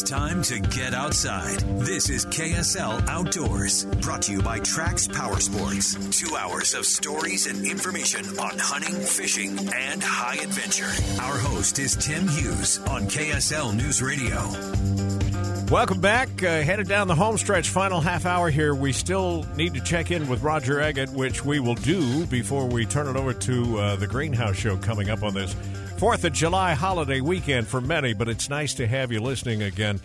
It's time to get outside. This is KSL Outdoors, brought to you by Trax Power Sports. Two hours of stories and information on hunting, fishing, and high adventure. Our host is Tim Hughes on KSL News Radio. Welcome back. Uh, headed down the home stretch, final half hour here. We still need to check in with Roger Eggett, which we will do before we turn it over to uh, the Greenhouse Show coming up on this Fourth of July holiday weekend for many, but it's nice to have you listening again.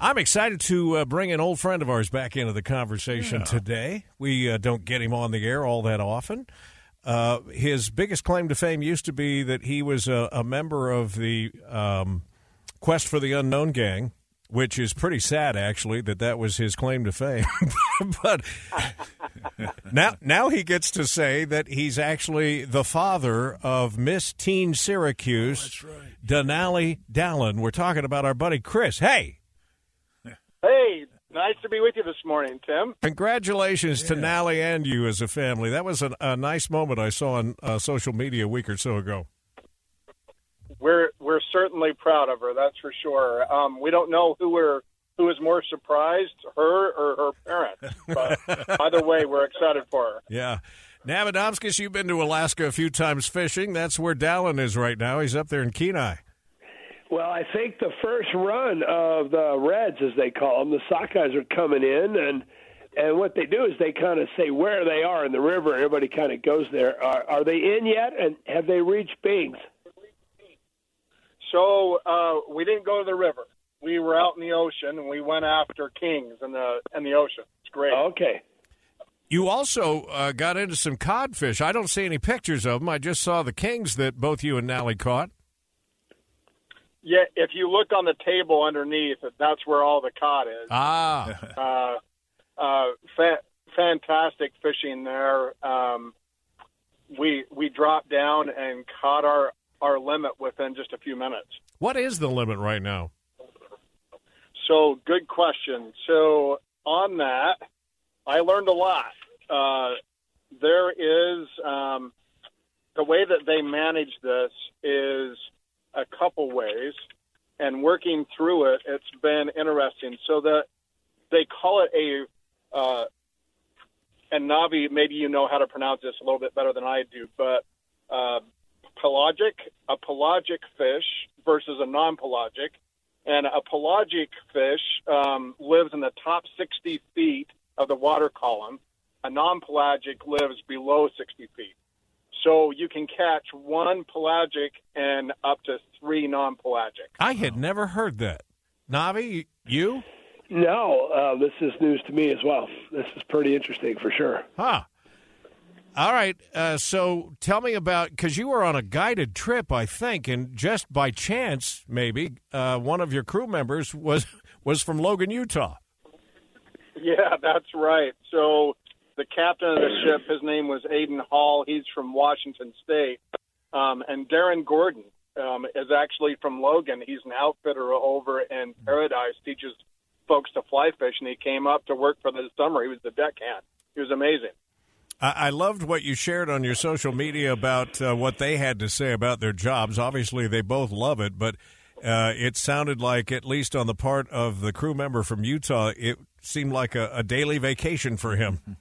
I'm excited to uh, bring an old friend of ours back into the conversation yeah. today. We uh, don't get him on the air all that often. Uh, his biggest claim to fame used to be that he was a, a member of the um, Quest for the Unknown gang, which is pretty sad, actually, that that was his claim to fame. but now, now he gets to say that he's actually the father of Miss Teen Syracuse, oh, right. Denali Dallin. We're talking about our buddy Chris. Hey. Hey, nice to be with you this morning, Tim. Congratulations yeah. to Nally and you as a family. That was a, a nice moment I saw on uh, social media a week or so ago we're we're certainly proud of her. That's for sure. Um, we don't know who we're who is more surprised, her or her parents. But either way, we're excited for her. Yeah. Navadomskis, you've been to Alaska a few times fishing. That's where Dallin is right now. He's up there in Kenai. Well, I think the first run of the Reds, as they call them, the sockeyes are coming in, and and what they do is they kind of say where they are in the river, and everybody kind of goes there. Are, are they in yet, and have they reached Biggs? So uh, we didn't go to the river. We were out in the ocean, and we went after kings in the in the ocean. It's great. Okay. You also uh, got into some codfish. I don't see any pictures of them. I just saw the kings that both you and Nally caught. Yeah, if you look on the table underneath, that's where all the cod is. Ah. uh, uh, fa- fantastic fishing there. Um, we we dropped down and caught our our limit within just a few minutes. What is the limit right now? So, good question. So, on that, I learned a lot. Uh, there is um, the way that they manage this is a couple ways, and working through it, it's been interesting. So that they call it a, uh, and Navi, maybe you know how to pronounce this a little bit better than I do, but uh, pelagic, a pelagic fish versus a non-pelagic, and a pelagic fish um, lives in the top 60 feet of the water column. A non-pelagic lives below 60 feet. So you can catch one pelagic and up to three non-pelagic. I had never heard that. Navi, you? No, uh, this is news to me as well. This is pretty interesting for sure. Huh. All right. Uh, so tell me about because you were on a guided trip, I think, and just by chance, maybe uh, one of your crew members was was from Logan, Utah. Yeah, that's right. So the captain of the ship, his name was Aiden Hall. He's from Washington State, um, and Darren Gordon um, is actually from Logan. He's an outfitter over in Paradise, teaches folks to fly fish, and he came up to work for the summer. He was the deckhand. He was amazing. I loved what you shared on your social media about uh, what they had to say about their jobs. Obviously, they both love it, but uh, it sounded like, at least on the part of the crew member from Utah, it seemed like a, a daily vacation for him.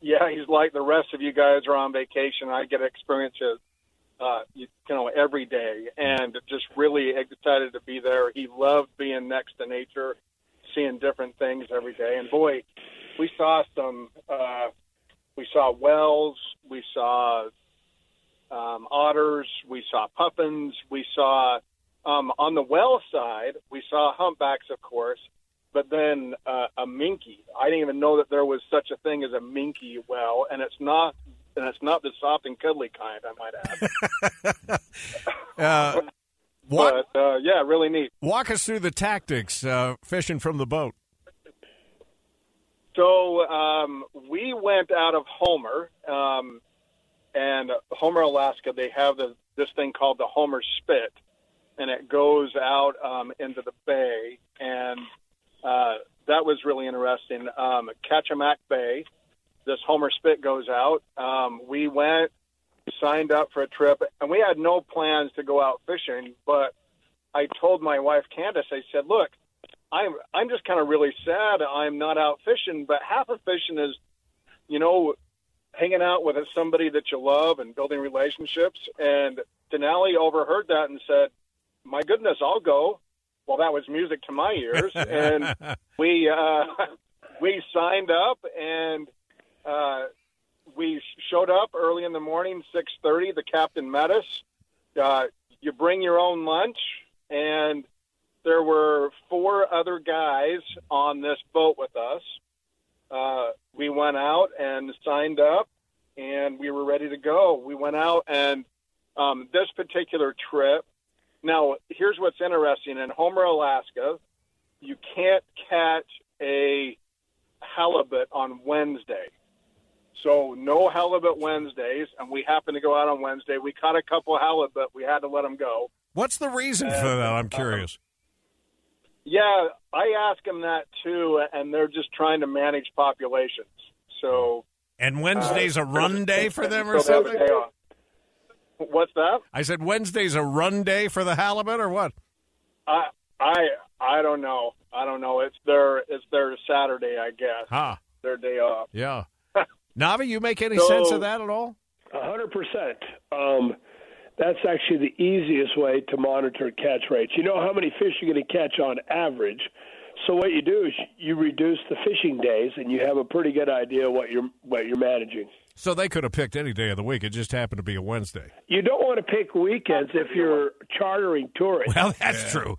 Yeah, he's like the rest of you guys are on vacation. I get experiences, uh, you, you know, every day, and just really excited to be there. He loved being next to nature, seeing different things every day, and boy, we saw some. Uh, saw whales, we saw um, otters, we saw puffins, we saw um, on the whale side, we saw humpbacks, of course, but then uh, a minke. I didn't even know that there was such a thing as a minke whale, and it's not. And it's not the soft and cuddly kind, I might add. Uh, but uh, yeah, really neat. walk us through the tactics uh, fishing from the boat. So um, we went out of Homer, um, and Homer, Alaska. They have the, this thing called the Homer Spit, and it goes out um, into the bay, and uh, that was really interesting. Um, Kachemak Bay, this Homer Spit goes out. Um, we went, signed up for a trip, and we had no plans to go out fishing, but I told my wife Candace, I said, "Look, I'm I'm just kind of really sad I'm not out fishing, but half of fishing is, you know, hanging out with somebody that you love and building relationships." And Denali overheard that and said, "My goodness, I'll go." Well, that was music to my ears, and we uh, we signed up and uh, we showed up early in the morning, six thirty. The captain met us. Uh, you bring your own lunch, and there were four other guys on this boat with us. Uh, we went out and signed up, and we were ready to go. We went out, and um, this particular trip. Now, here's what's interesting: in Homer, Alaska, you can't catch a halibut on Wednesday. So no halibut Wednesdays, and we happened to go out on Wednesday. We caught a couple halibut. We had to let them go. What's the reason for that? I'm curious. Yeah, I ask them that too, and they're just trying to manage populations. So And Wednesday's uh, a run day for them or so they have a something? What's that? I said Wednesday's a run day for the halibut or what? I I I don't know. I don't know. It's their it's their Saturday, I guess. Ha, Their day off. yeah. Navi, you make any So- sense of that at all? A hundred percent. Um, That's actually the easiest way to monitor catch rates. You know how many fish you're going to catch on average. So what you do is you reduce the fishing days, and you have a pretty good idea what you're what you're managing. So they could have picked any day of the week. It just happened to be a Wednesday. You don't want to pick weekends if you're chartering tourists. Well, that's true.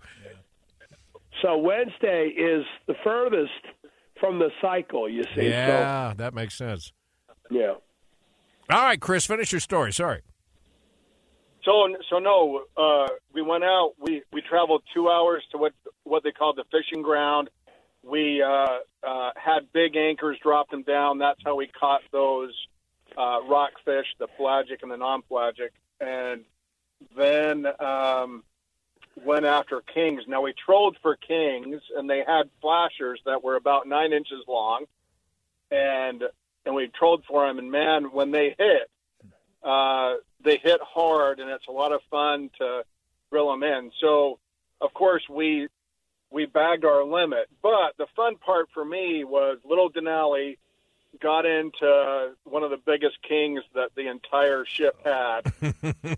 So Wednesday is the furthest from the cycle. You see. Yeah, that makes sense. Yeah. All right, Chris, finish your story. Sorry. So so no, uh, we went out. We we traveled two hours to what what they call the fishing ground. We uh, uh, had big anchors, dropped them down. That's how we caught those uh, rockfish, the pelagic and the non-pelagic, and then um, went after kings. Now we trolled for kings, and they had flashers that were about nine inches long, and and we trolled for them. And man, when they hit, uh, they hit hard, and it's a lot of fun to grill them in. So, of course, we we bagged our limit. But the fun part for me was little Denali got into one of the biggest kings that the entire ship had,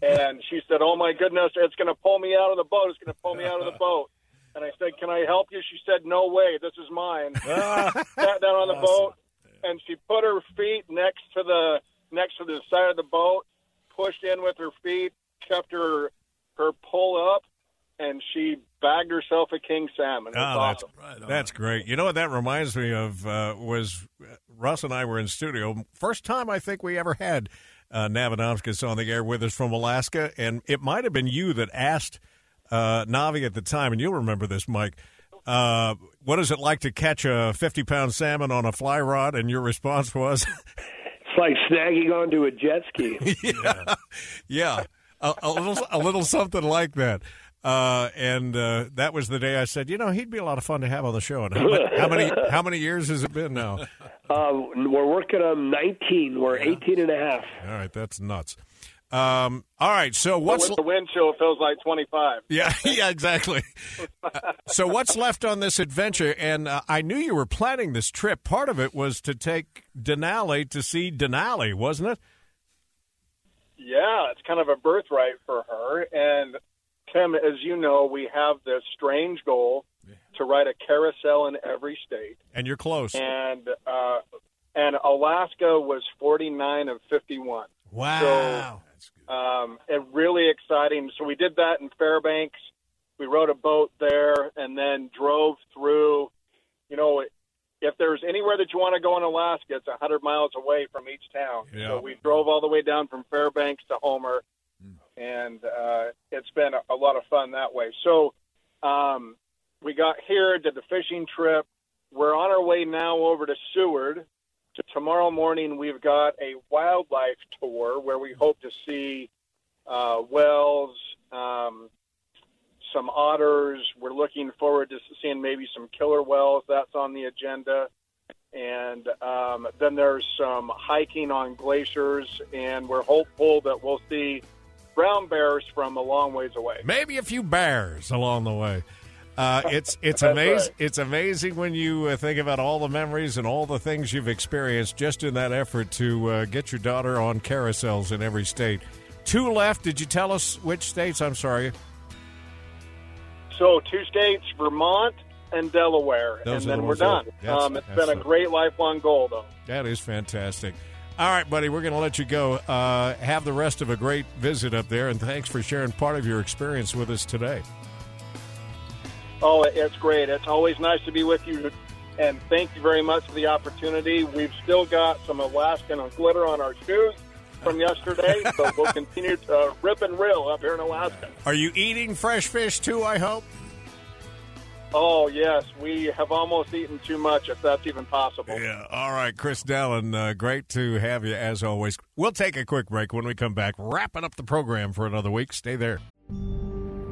and she said, "Oh my goodness, it's going to pull me out of the boat! It's going to pull me out of the boat." And I said, "Can I help you?" She said, "No way, this is mine." Sat down on the boat, and she put her feet next to the next to the side of the boat, pushed in with her feet, kept her her pull up, and she bagged herself a king salmon. It was Oh, that's awesome. that's great. You know what that reminds me of uh, was uh, Russ and I were in studio. First time I think we ever had uh, Navadomskis on the air with us from Alaska, and it might have been you that asked uh, Navi at the time, and you'll remember this, Mike. Uh, what is it like to catch a fifty-pound salmon on a fly rod? And your response was, It's like snagging onto a jet ski. "Yeah, a, a little, a little something like that." Uh, and uh, that was the day I said, you know, he'd be a lot of fun to have on the show. And how, many, how many how many years has it been now? Um, we're working on 19. We're 18 and a half. All right, that's nuts. Um, all right, so what's with the wind chill, it feels like 25. yeah, yeah, exactly. Uh, so what's left on this adventure? And uh, I knew you were planning this trip. Part of it was to take Denali to see Denali, wasn't it? Yeah, it's kind of a birthright for her. And Tim, as you know, we have this strange goal to write a carousel in every state. And you're close. And uh, and Alaska was 49 of 51. Wow. So, um, and really exciting. So we did that in Fairbanks. We rode a boat there and then drove through. You know, if there's anywhere that you want to go in Alaska, it's 100 miles away from each town. Yeah. So we drove all the way down from Fairbanks to Homer, and uh, it's been a, a lot of fun that way. So um, we got here, did the fishing trip. We're on our way now over to Seward. Tomorrow morning, we've got a wildlife tour where we hope to see uh, whales, um, some otters. We're looking forward to seeing maybe some killer whales. That's on the agenda. And um, then there's some hiking on glaciers, and we're hopeful that we'll see brown bears from a long ways away. Maybe a few bears along the way. Uh, it's it's amazing. right. It's amazing when you uh, think about all the memories and all the things you've experienced just in that effort to uh, get your daughter on carousels in every state. Two left. Did you tell us which states? I'm sorry. So two states, Vermont and Delaware, Those and the then we're done. um, it's been a great lifelong goal, though. That is fantastic. All right, buddy, we're going to let you go. Uh, have the rest of a great visit up there, and thanks for sharing part of your experience with us today. Oh, it's great. It's always nice to be with you, and thank you very much for the opportunity. We've still got some Alaskan glitter on our shoes from yesterday, so we'll continue to uh, rip and reel up here in Alaska. Are you eating fresh fish too? I hope. Oh, yes, we have almost eaten too much, if that's even possible. Yeah. All right, Chris Dallin, uh, great to have you as always. We'll take a quick break when we come back, wrapping up the program for another week. Stay there.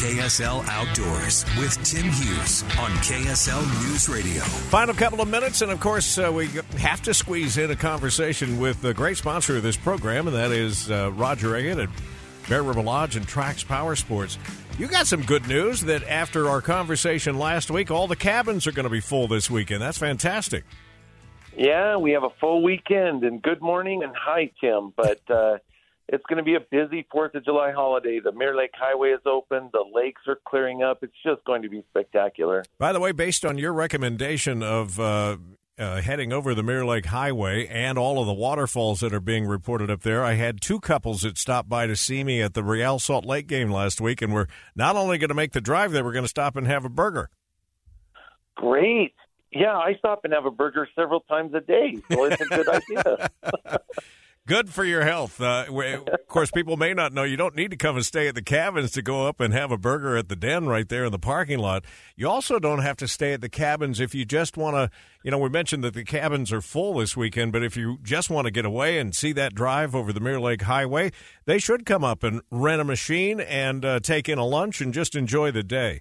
KSL Outdoors with Tim Hughes on KSL News Radio. Final couple of minutes, and of course, uh, we have to squeeze in a conversation with the great sponsor of this program, and that is uh, Roger Eggett at Bear River Lodge and Trax Power Sports. You got some good news that after our conversation last week, all the cabins are going to be full this weekend. That's fantastic. Yeah, we have a full weekend, and good morning and hi, Tim. But uh, it's going to be a busy Fourth of July holiday. The Mirror Lake Highway is open. The lakes are clearing up. It's just going to be spectacular. By the way, based on your recommendation of uh, uh, heading over the Mirror Lake Highway and all of the waterfalls that are being reported up there, I had two couples that stopped by to see me at the Real Salt Lake game last week, and we're not only going to make the drive there, we're going to stop and have a burger. Great. Yeah, I stop and have a burger several times a day, so it's a good idea. Good for your health. Uh, of course, people may not know you don't need to come and stay at the cabins to go up and have a burger at the den right there in the parking lot. You also don't have to stay at the cabins if you just want to. You know, we mentioned that the cabins are full this weekend, but if you just want to get away and see that drive over the Mirror Lake Highway, they should come up and rent a machine and uh, take in a lunch and just enjoy the day.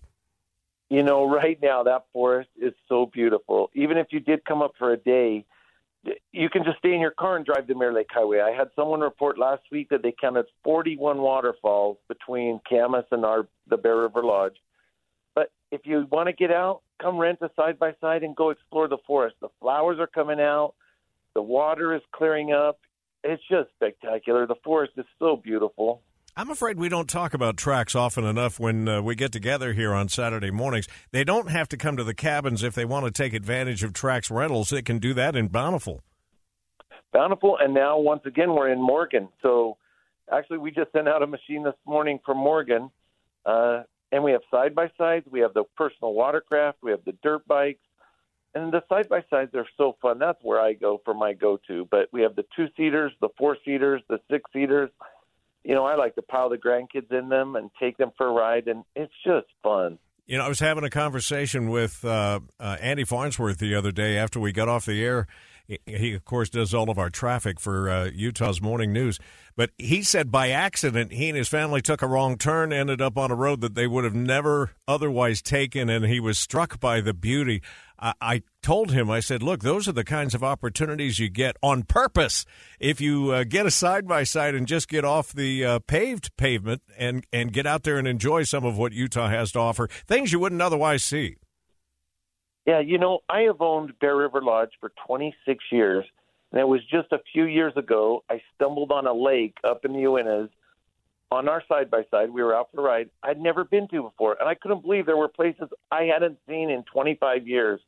You know, right now that forest is so beautiful. Even if you did come up for a day, you can just stay in your car and drive the Mirror Lake Highway. I had someone report last week that they counted 41 waterfalls between Kamas and our the Bear River Lodge. But if you want to get out, come rent a side by side and go explore the forest. The flowers are coming out, the water is clearing up. It's just spectacular. The forest is so beautiful. I'm afraid we don't talk about Trax often enough when uh, we get together here on Saturday mornings. They don't have to come to the cabins if they want to take advantage of Trax rentals. They can do that in Bountiful. Bountiful, and now once again we're in Morgan. So actually, we just sent out a machine this morning from Morgan, uh, and we have side by sides. We have the personal watercraft. We have the dirt bikes, and the side by sides are so fun. That's where I go for my go to. But we have the two seaters, the four seaters, the six seaters. You know, I like to pile the grandkids in them and take them for a ride, and it's just fun. You know, I was having a conversation with uh, uh, Andy Farnsworth the other day after we got off the air. He- of course, does all of our traffic for uh, Utah's Morning News. But he said by accident, he and his family took a wrong turn, ended up on a road that they would have never otherwise taken, and he was struck by the beauty I, told him, I said, look, those are the kinds of opportunities you get on purpose. If you uh, get a side by side and just get off the uh, paved pavement and, and get out there and enjoy some of what Utah has to offer, things you wouldn't otherwise see. Yeah, you know, I have owned Bear River Lodge for 26 years, and it was just a few years ago I stumbled on a lake up in the Uintas on our side by side. We were out for a ride I'd never been to before, and I couldn't believe there were places I hadn't seen in 25 years.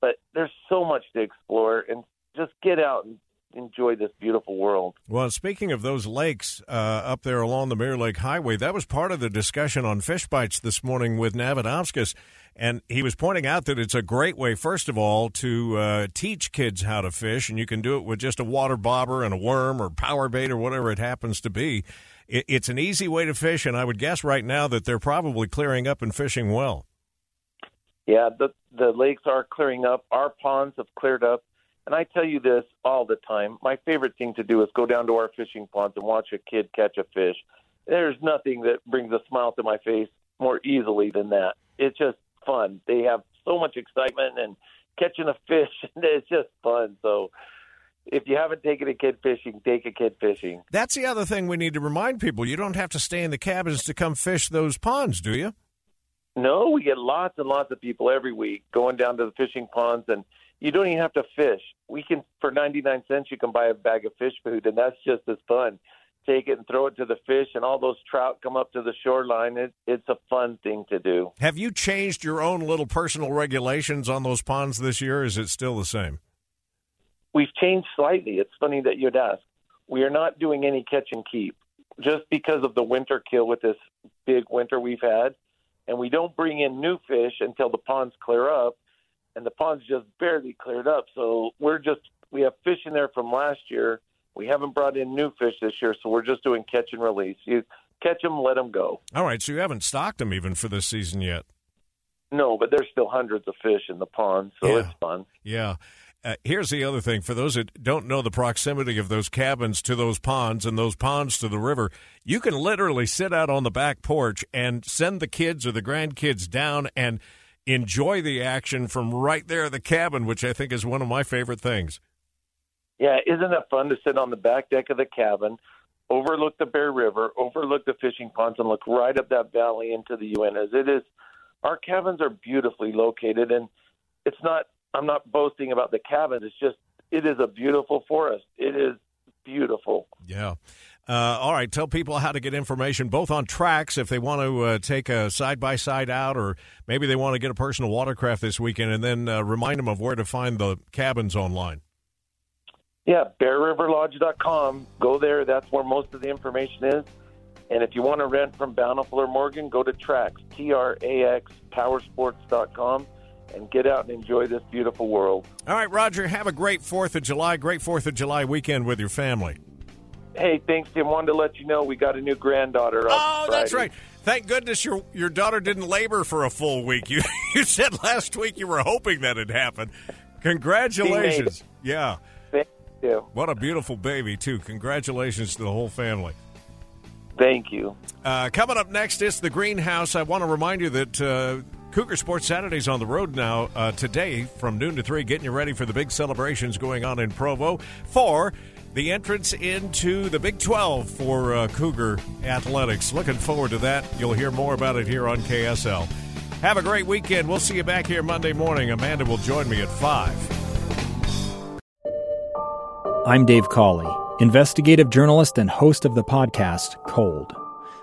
But there's so much to explore, and just get out and enjoy this beautiful world. Well, speaking of those lakes uh, up there along the Mirror Lake Highway, that was part of the discussion on Fish Bites this morning with Navidomskis. And he was pointing out that it's a great way, first of all, to uh, teach kids how to fish, and you can do it with just a water bobber and a worm or power bait or whatever it happens to be. It, it's an easy way to fish, and I would guess right now that they're probably clearing up and fishing well. Yeah, the the lakes are clearing up. Our ponds have cleared up. And I tell you this all the time. My favorite thing to do is go down to our fishing ponds and watch a kid catch a fish. There's nothing that brings a smile to my face more easily than that. It's just fun. They have so much excitement and catching a fish, it's just fun. So if you haven't taken a kid fishing, take a kid fishing. That's the other thing we need to remind people. You don't have to stay in the cabins to come fish those ponds, do you? No, we get lots and lots of people every week going down to the fishing ponds, and you don't even have to fish. We can, for 99 cents, you can buy a bag of fish food, and that's just as fun. Take it and throw it to the fish, and all those trout come up to the shoreline. It, it's a fun thing to do. Have you changed your own little personal regulations on those ponds this year? is it still the same? We've changed slightly. It's funny that you'd ask. We are not doing any catch and keep just because of the winter kill with this big winter we've had and we don't bring in new fish until the ponds clear up, and the ponds just barely cleared up. So we're just we have fish in there from last year. We haven't brought in new fish this year, so we're just doing catch and release. You catch them, let them go. All right, so you haven't stocked them even for this season yet. No, but there's still hundreds of fish in the pond, so yeah. it's fun. Yeah. Uh, here's the other thing for those that don't know the proximity of those cabins to those ponds and those ponds to the river, you can literally sit out on the back porch and send the kids or the grandkids down and enjoy the action from right there at the cabin, which I think is one of my favorite things. Yeah, isn't it fun to sit on the back deck of the cabin, overlook the Bear River, overlook the fishing ponds, and look right up that valley into the Uintas? It is. Our cabins are beautifully located, and it's not I'm not boasting about the cabin. It's just it is a beautiful forest. It is beautiful. Yeah. Uh, all right. Tell people how to get information both on Trax if they want to uh, take a side by side out, or maybe they want to get a personal watercraft this weekend, and then uh, remind them of where to find the cabins online. Yeah, BearRiverLodge.com. Go there. That's where most of the information is. And if you want to rent from Bountiful or Morgan, go to Trax, T R A X, powersports.com and get out and enjoy this beautiful world. All right, Roger, have a great 4th of July, great 4th of July weekend with your family. Hey, thanks, Tim. Wanted to let you know we got a new granddaughter. Oh, that's right. Thank goodness your your daughter didn't labor for a full week. You you said last week you were hoping that had happened. Congratulations. Yeah. Thank you. What a beautiful baby, too. Congratulations to the whole family. Thank you. Uh, coming up next is the greenhouse. I want to remind you that uh, Cougar Sports Saturdays on the road now uh, today from noon to 3, getting you ready for the big celebrations going on in Provo for the entrance into the Big 12 for uh, Cougar Athletics. Looking forward to that. You'll hear more about it here on KSL. Have a great weekend. We'll see you back here Monday morning. Amanda will join me at 5. I'm Dave Cawley, investigative journalist and host of the podcast Cold.